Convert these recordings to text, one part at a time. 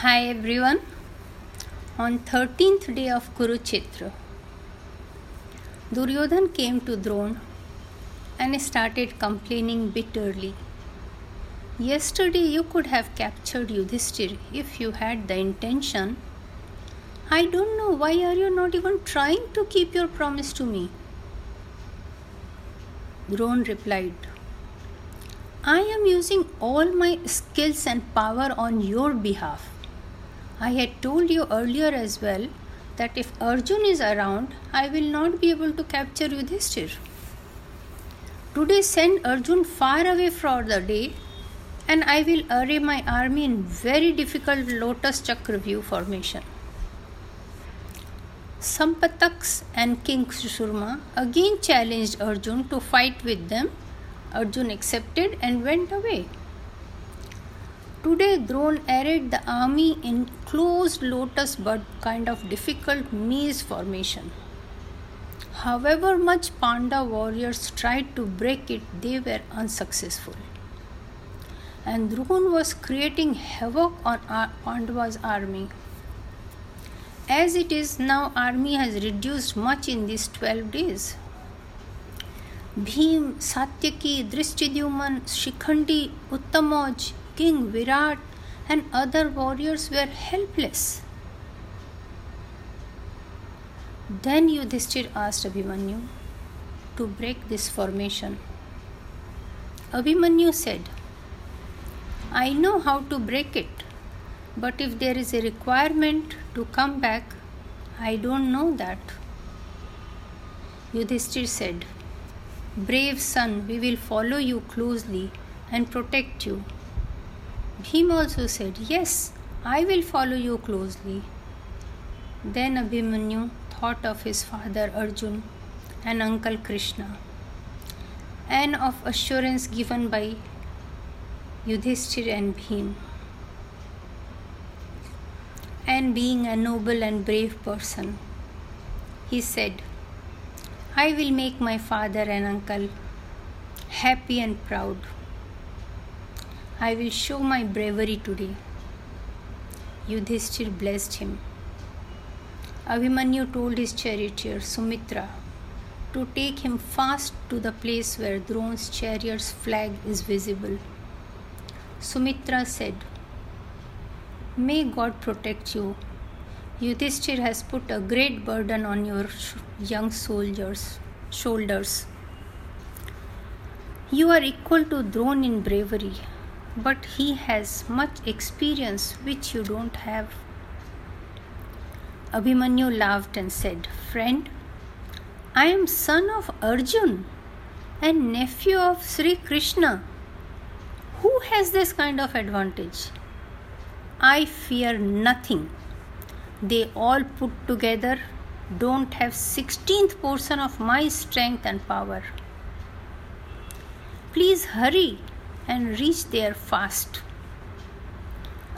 Hi everyone. On 13th day of Kurukshetra, Duryodhan came to Drona and started complaining bitterly. Yesterday you could have captured Yudhishthir if you had the intention. I don't know why are you not even trying to keep your promise to me? Drona replied, I am using all my skills and power on your behalf. I had told you earlier as well that if Arjun is around, I will not be able to capture Yudhishthir. Today send Arjun far away for the day and I will array my army in very difficult lotus chakravyuh formation. Samsaptakas and King Susharma again challenged Arjun to fight with them. Arjun accepted and went away. Today, Drona arrayed the army in closed lotus bud kind of difficult maze formation. However much Panda warriors tried to break it, they were unsuccessful. And Drona was creating havoc on Pandava's army. As it is now, army has reduced much in these 12 days. Bhim, Satyaki, Drishtidyuman, Shikhandi, Uttamauj, King Virat and other warriors were helpless. Then Yudhishthir asked Abhimanyu to break this formation. Abhimanyu said, I know how to break it, but if there is a requirement to come back, I don't know that. Yudhishthir said, Brave son, we will follow you closely and protect you. Bhim also said, Yes, I will follow you closely. Then Abhimanyu thought of his father Arjun and uncle Krishna and of assurance given by Yudhishthir and Bhim. And being a noble and brave person, he said, I will make my father and uncle happy and proud. I will show my bravery today. Yudhishthir blessed him. Abhimanyu told his charioteer Sumitra to take him fast to the place where Drona's chariot's flag is visible. Sumitra said, May God protect you. Yudhishthir has put a great burden on your young soldiers' shoulders. You are equal to Drona in bravery but he has much experience which you don't have. Abhimanyu laughed and said, Friend, I am son of Arjun and nephew of Sri Krishna. Who has this kind of advantage? I fear nothing. They all put together don't have 16th portion of my strength and power. Please hurry and reached there fast.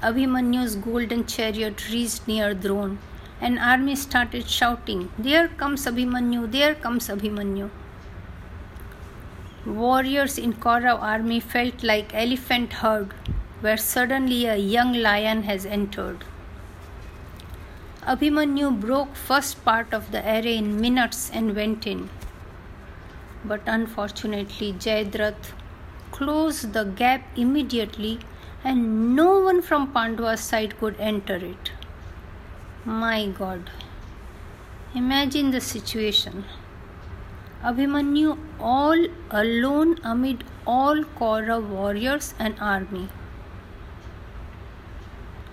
Abhimanyu's golden chariot reached near Drona, An army started shouting, There comes Abhimanyu, there comes Abhimanyu. Warriors in Kaurav army felt like elephant herd, where suddenly a young lion has entered. Abhimanyu broke first part of the array in minutes and went in. But unfortunately, Jayadratha closed the gap immediately and no one from Pandava's side could enter it. My God. Imagine the situation. Abhimanyu all alone amid all Kaurav warriors and army.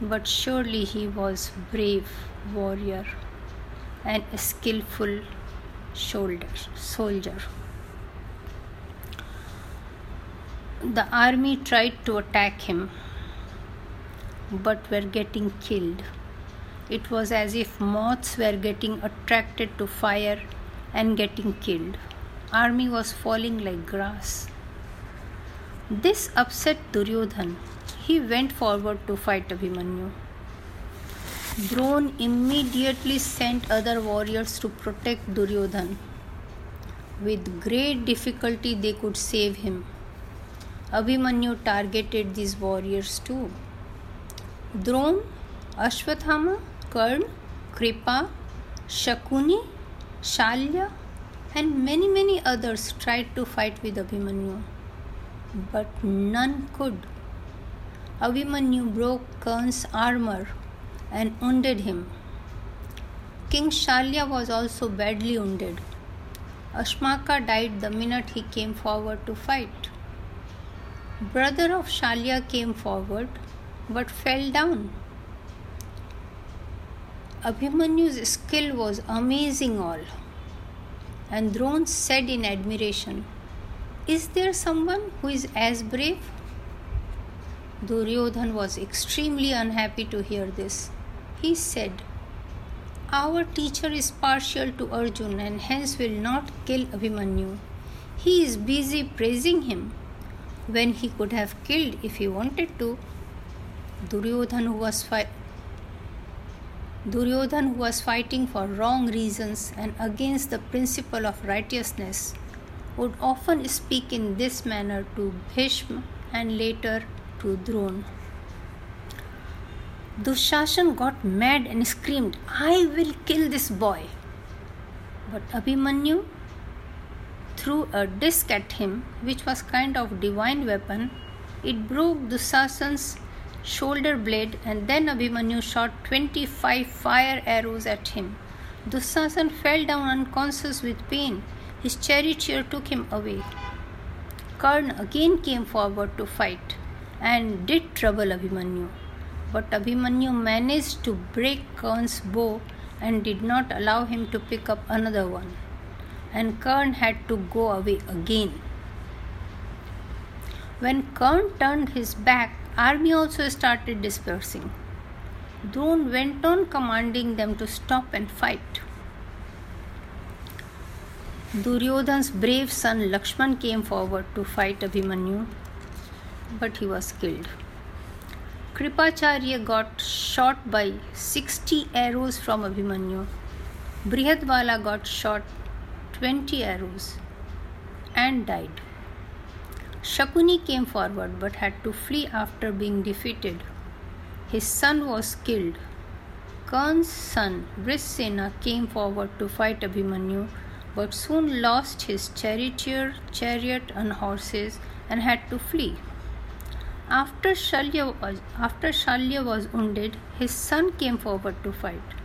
But surely he was brave warrior and a skillful shoulder, soldier. The army tried to attack him but were getting killed. It was as if moths were getting attracted to fire and getting killed. Army was falling like grass. This upset Duryodhan. He went forward to fight Abhimanyu. Drona immediately sent other warriors to protect Duryodhan. With great difficulty, they could save him. Abhimanyu targeted these warriors too. Drona Ashwathama, Karn, Kripa, Shakuni, Shalya, and many many others tried to fight with Abhimanyu, but none could. Abhimanyu broke Karn's armor and wounded him. King Shalya was also badly wounded. Ashmaka died the minute he came forward to fight. Brother of Shalya came forward but fell down. Abhimanyu's skill was amazing all. And Drona said in admiration, Is there someone who is as brave? Duryodhan was extremely unhappy to hear this. He said, Our teacher is partial to Arjun and hence will not kill Abhimanyu. He is busy praising him when he could have killed if he wanted to. Duryodhan, who was fi- Duryodhan, who was fighting for wrong reasons and against the principle of righteousness, would often speak in this manner to Bhishma and later to Drona. Dushasan got mad and screamed, I will kill this boy. But Abhimanyu threw a disc at him, which was kind of divine weapon. It broke Dushasan's shoulder blade and then Abhimanyu shot 25 fire arrows at him. Dushasan fell down unconscious with pain. His charioteer took him away. Karn again came forward to fight and did trouble Abhimanyu. But Abhimanyu managed to break Karn's bow and did not allow him to pick up another one. And Karn had to go away again. When Karn turned his back, army also started dispersing. Drona went on commanding them to stop and fight. Duryodhan's brave son Lakshman came forward to fight Abhimanyu but he was killed. Kripacharya got shot by 60 arrows from Abhimanyu. Brihadbala got shot 20 arrows and died. Shakuni came forward but had to flee after being defeated. His son was killed. Karn's son Vrisena came forward to fight Abhimanyu but soon lost his charioteer, chariot, and horses and had to flee. After Shalya, was, after Shalya was wounded, his son came forward to fight,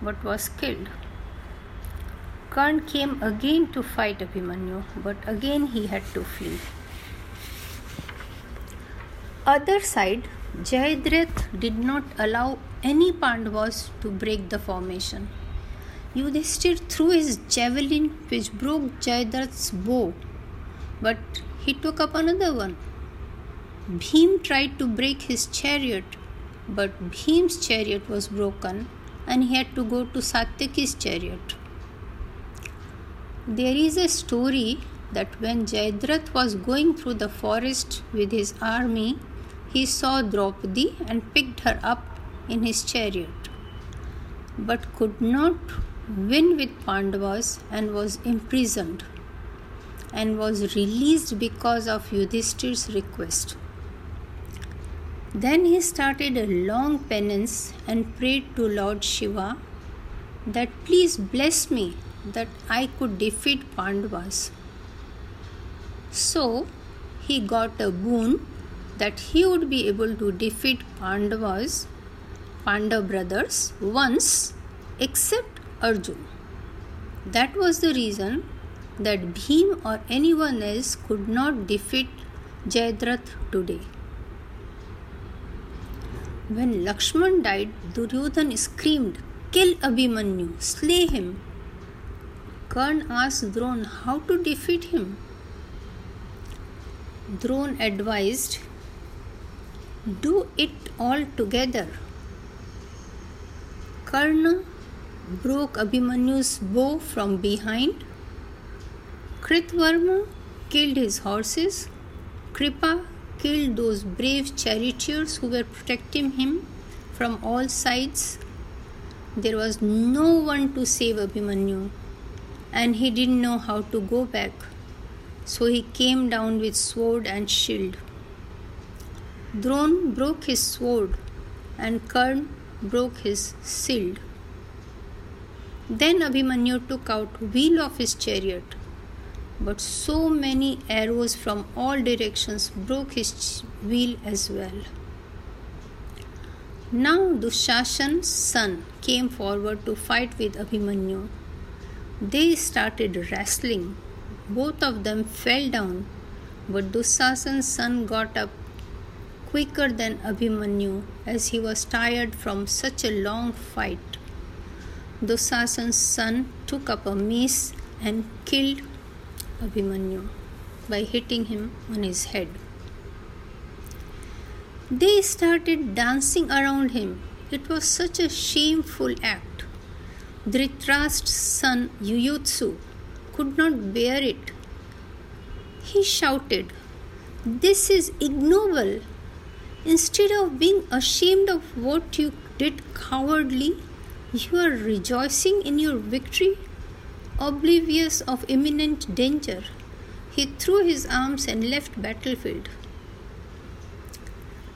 but was killed. Karn came again to fight Abhimanyu, but again he had to flee. Other side, Jayadrath did not allow any Pandavas to break the formation. Yudhishthir threw his javelin which broke Jayadrath's bow, but he took up another one. Bhim tried to break his chariot, but Bhim's chariot was broken and he had to go to Satyaki's chariot. There is a story that when Jayadratha was going through the forest with his army, he saw Draupadi and picked her up in his chariot, but could not win with Pandavas and was imprisoned and was released because of Yudhishthir's request. Then he started a long penance and prayed to Lord Shiva that please bless me that I could defeat Pandavas. So he got a boon that he would be able to defeat Pandavas, Pandav brothers, once except Arjun. That was the reason that Bhim or anyone else could not defeat Jayadrath today. When Lakshman died, Duryodhan screamed, Kill Abhimanyu, slay him. Karn asked Drona how to defeat him. Drona advised, Do it all together. Karna broke Abhimanyu's bow from behind. Kritvarma killed his horses. Kripa killed those brave charioteers who were protecting him from all sides. There was no one to save Abhimanyu, and he didn't know how to go back. So he came down with sword and shield. Drona broke his sword, and Karn broke his shield. Then Abhimanyu took out wheel of his chariot, but so many arrows from all directions broke his wheel as well. Now Dushasan's son came forward to fight with Abhimanyu. They started wrestling. Both of them fell down, but Dushasan's son got up quicker than Abhimanyu as he was tired from such a long fight. Dushasan's son took up a mace and killed Abhimanyu by hitting him on his head. They started dancing around him. It was such a shameful act. Dhritarashtra's son Yuyutsu could not bear it. He shouted, This is ignoble. Instead of being ashamed of what you did cowardly, you are rejoicing in your victory, oblivious of imminent danger. He threw his arms and left battlefield.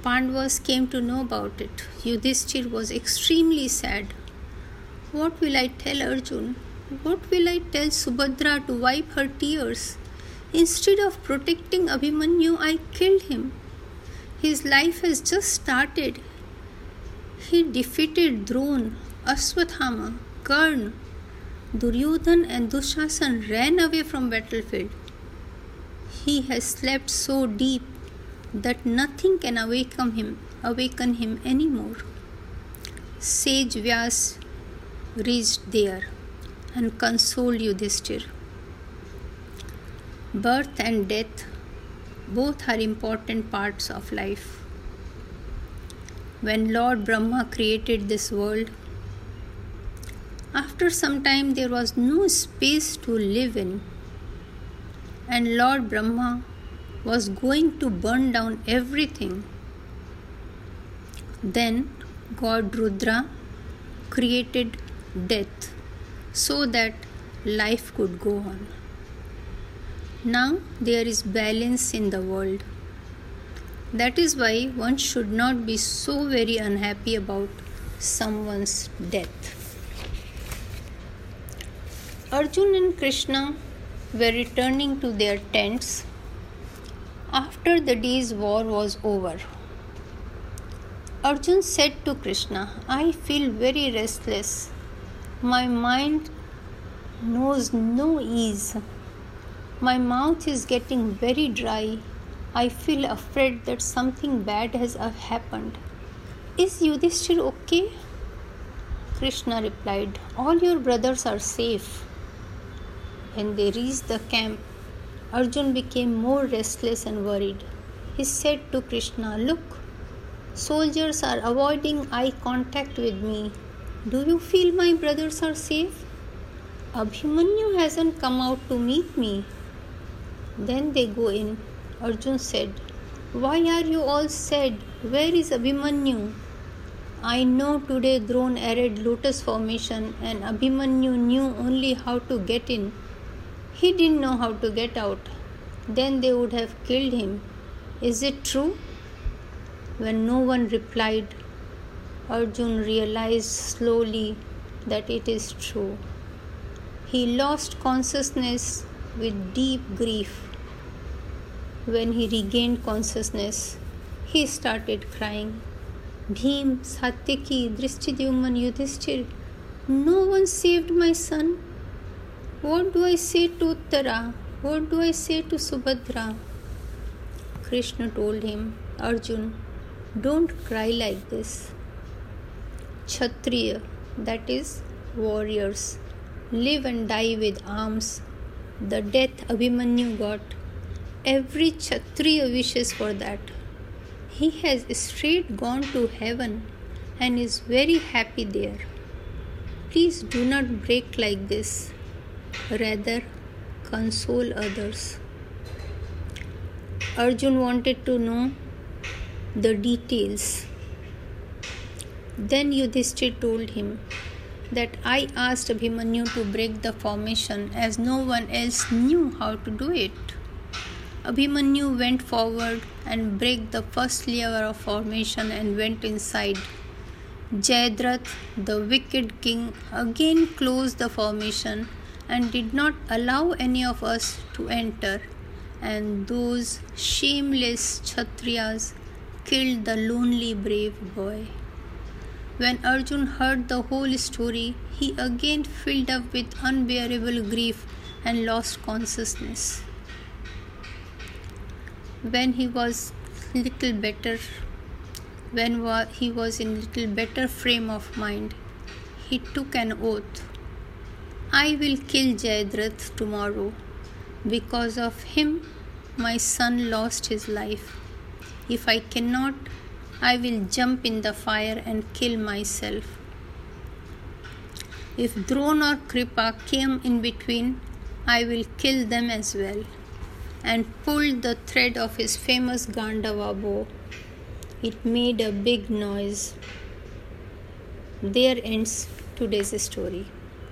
Pandavas came to know about it. Yudhishthir was extremely sad. What will I tell Arjun? What will I tell Subhadra to wipe her tears? Instead of protecting Abhimanyu, I killed him. His life has just started. He defeated Drona, Aswathama, Karna, Duryodhan and Dushasan ran away from battlefield. He has slept so deep that nothing can awaken him, awaken him anymore. Sage Vyas reached there and consoled Yudhishthir. Birth and death both are important parts of life. When Lord Brahma created this world, after some time, there was no space to live in, and Lord Brahma was going to burn down everything. Then God Rudra created death so that life could go on. Now there is balance in the world. That is why one should not be so very unhappy about someone's death. Arjun and Krishna were returning to their tents after the day's war was over. Arjun said to Krishna, I feel very restless. My mind knows no ease. My mouth is getting very dry. I feel afraid that something bad has happened. Is Yudhishthir okay? Krishna replied, All your brothers are safe. When they reached the camp, Arjun became more restless and worried. He said to Krishna, Look, soldiers are avoiding eye contact with me. Do you feel my brothers are safe? Abhimanyu hasn't come out to meet me. Then they go in. Arjun said, Why are you all sad? Where is Abhimanyu? I know today Drona arid lotus formation and Abhimanyu knew only how to get in. He didn't know how to get out. Then they would have killed him. Is it true? When no one replied, Arjun realized slowly that it is true. He lost consciousness with deep grief. When he regained consciousness, he started crying. Bhim, Satyaki, Drishtidyuman, Yudhishthir, no one saved my son. What do I say to Uttara? What do I say to Subhadra? Krishna told him, Arjun, don't cry like this. Kshatriya, that is, warriors, live and die with arms. The death Abhimanyu got, every Kshatriya wishes for that. He has straight gone to heaven and is very happy there. Please do not break like this rather console others. Arjun wanted to know the details. Then Yudhishthir told him that I asked Abhimanyu to break the formation as no one else knew how to do it. Abhimanyu went forward and broke the first layer of formation and went inside. Jayadratha, the wicked king, again closed the formation and did not allow any of us to enter, and those shameless Kshatriyas killed the lonely brave boy. When Arjun heard the whole story, he again filled up with unbearable grief and lost consciousness. When he was little better, when he was in little better frame of mind, he took an oath. I will kill Jayadratha tomorrow. Because of him, my son lost his life. If I cannot, I will jump in the fire and kill myself. If Drona or Kripa came in between, I will kill them as well. And pulled the thread of his famous Gandiva bow. It made a big noise. There ends today's story.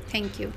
Thank you.